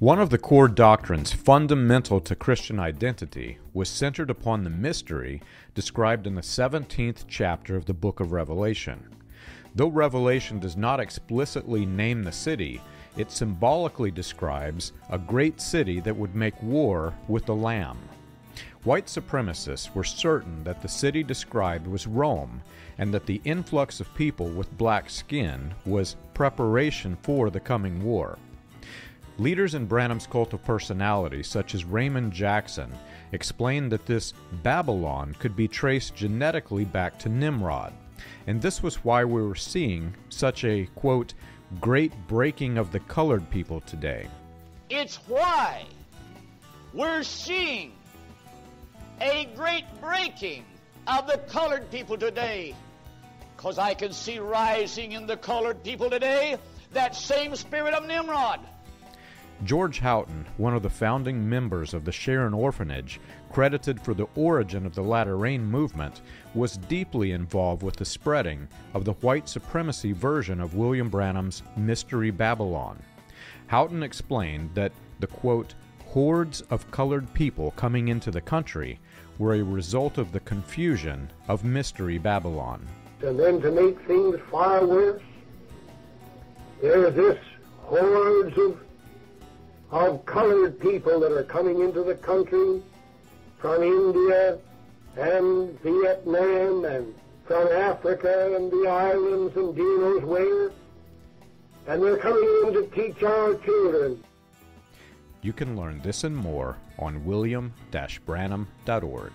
One of the core doctrines fundamental to Christian identity was centered upon the mystery described in the 17th chapter of the book of Revelation. Though Revelation does not explicitly name the city, it symbolically describes a great city that would make war with the Lamb. White supremacists were certain that the city described was Rome and that the influx of people with black skin was preparation for the coming war. Leaders in Branham's cult of personality, such as Raymond Jackson, explained that this Babylon could be traced genetically back to Nimrod, and this was why we were seeing such a, quote, great breaking of the colored people today. It's why we're seeing a great breaking of the colored people today. Because I can see rising in the colored people today that same spirit of Nimrod. George Hawtin, one of the founding members of the Sharon Orphanage, credited for the origin of the Latter Rain movement, was deeply involved with the spreading of the white supremacy version of William Branham's Mystery Babylon. Hawtin explained that the quote, hordes of colored people coming into the country were a result of the confusion of Mystery Babylon. And then to make things far worse, there's this hordes of of colored people that are coming into the country from India and Vietnam and from Africa and the islands and who knows where. And they're coming in to teach our children. You can learn this and more on william-branham.org.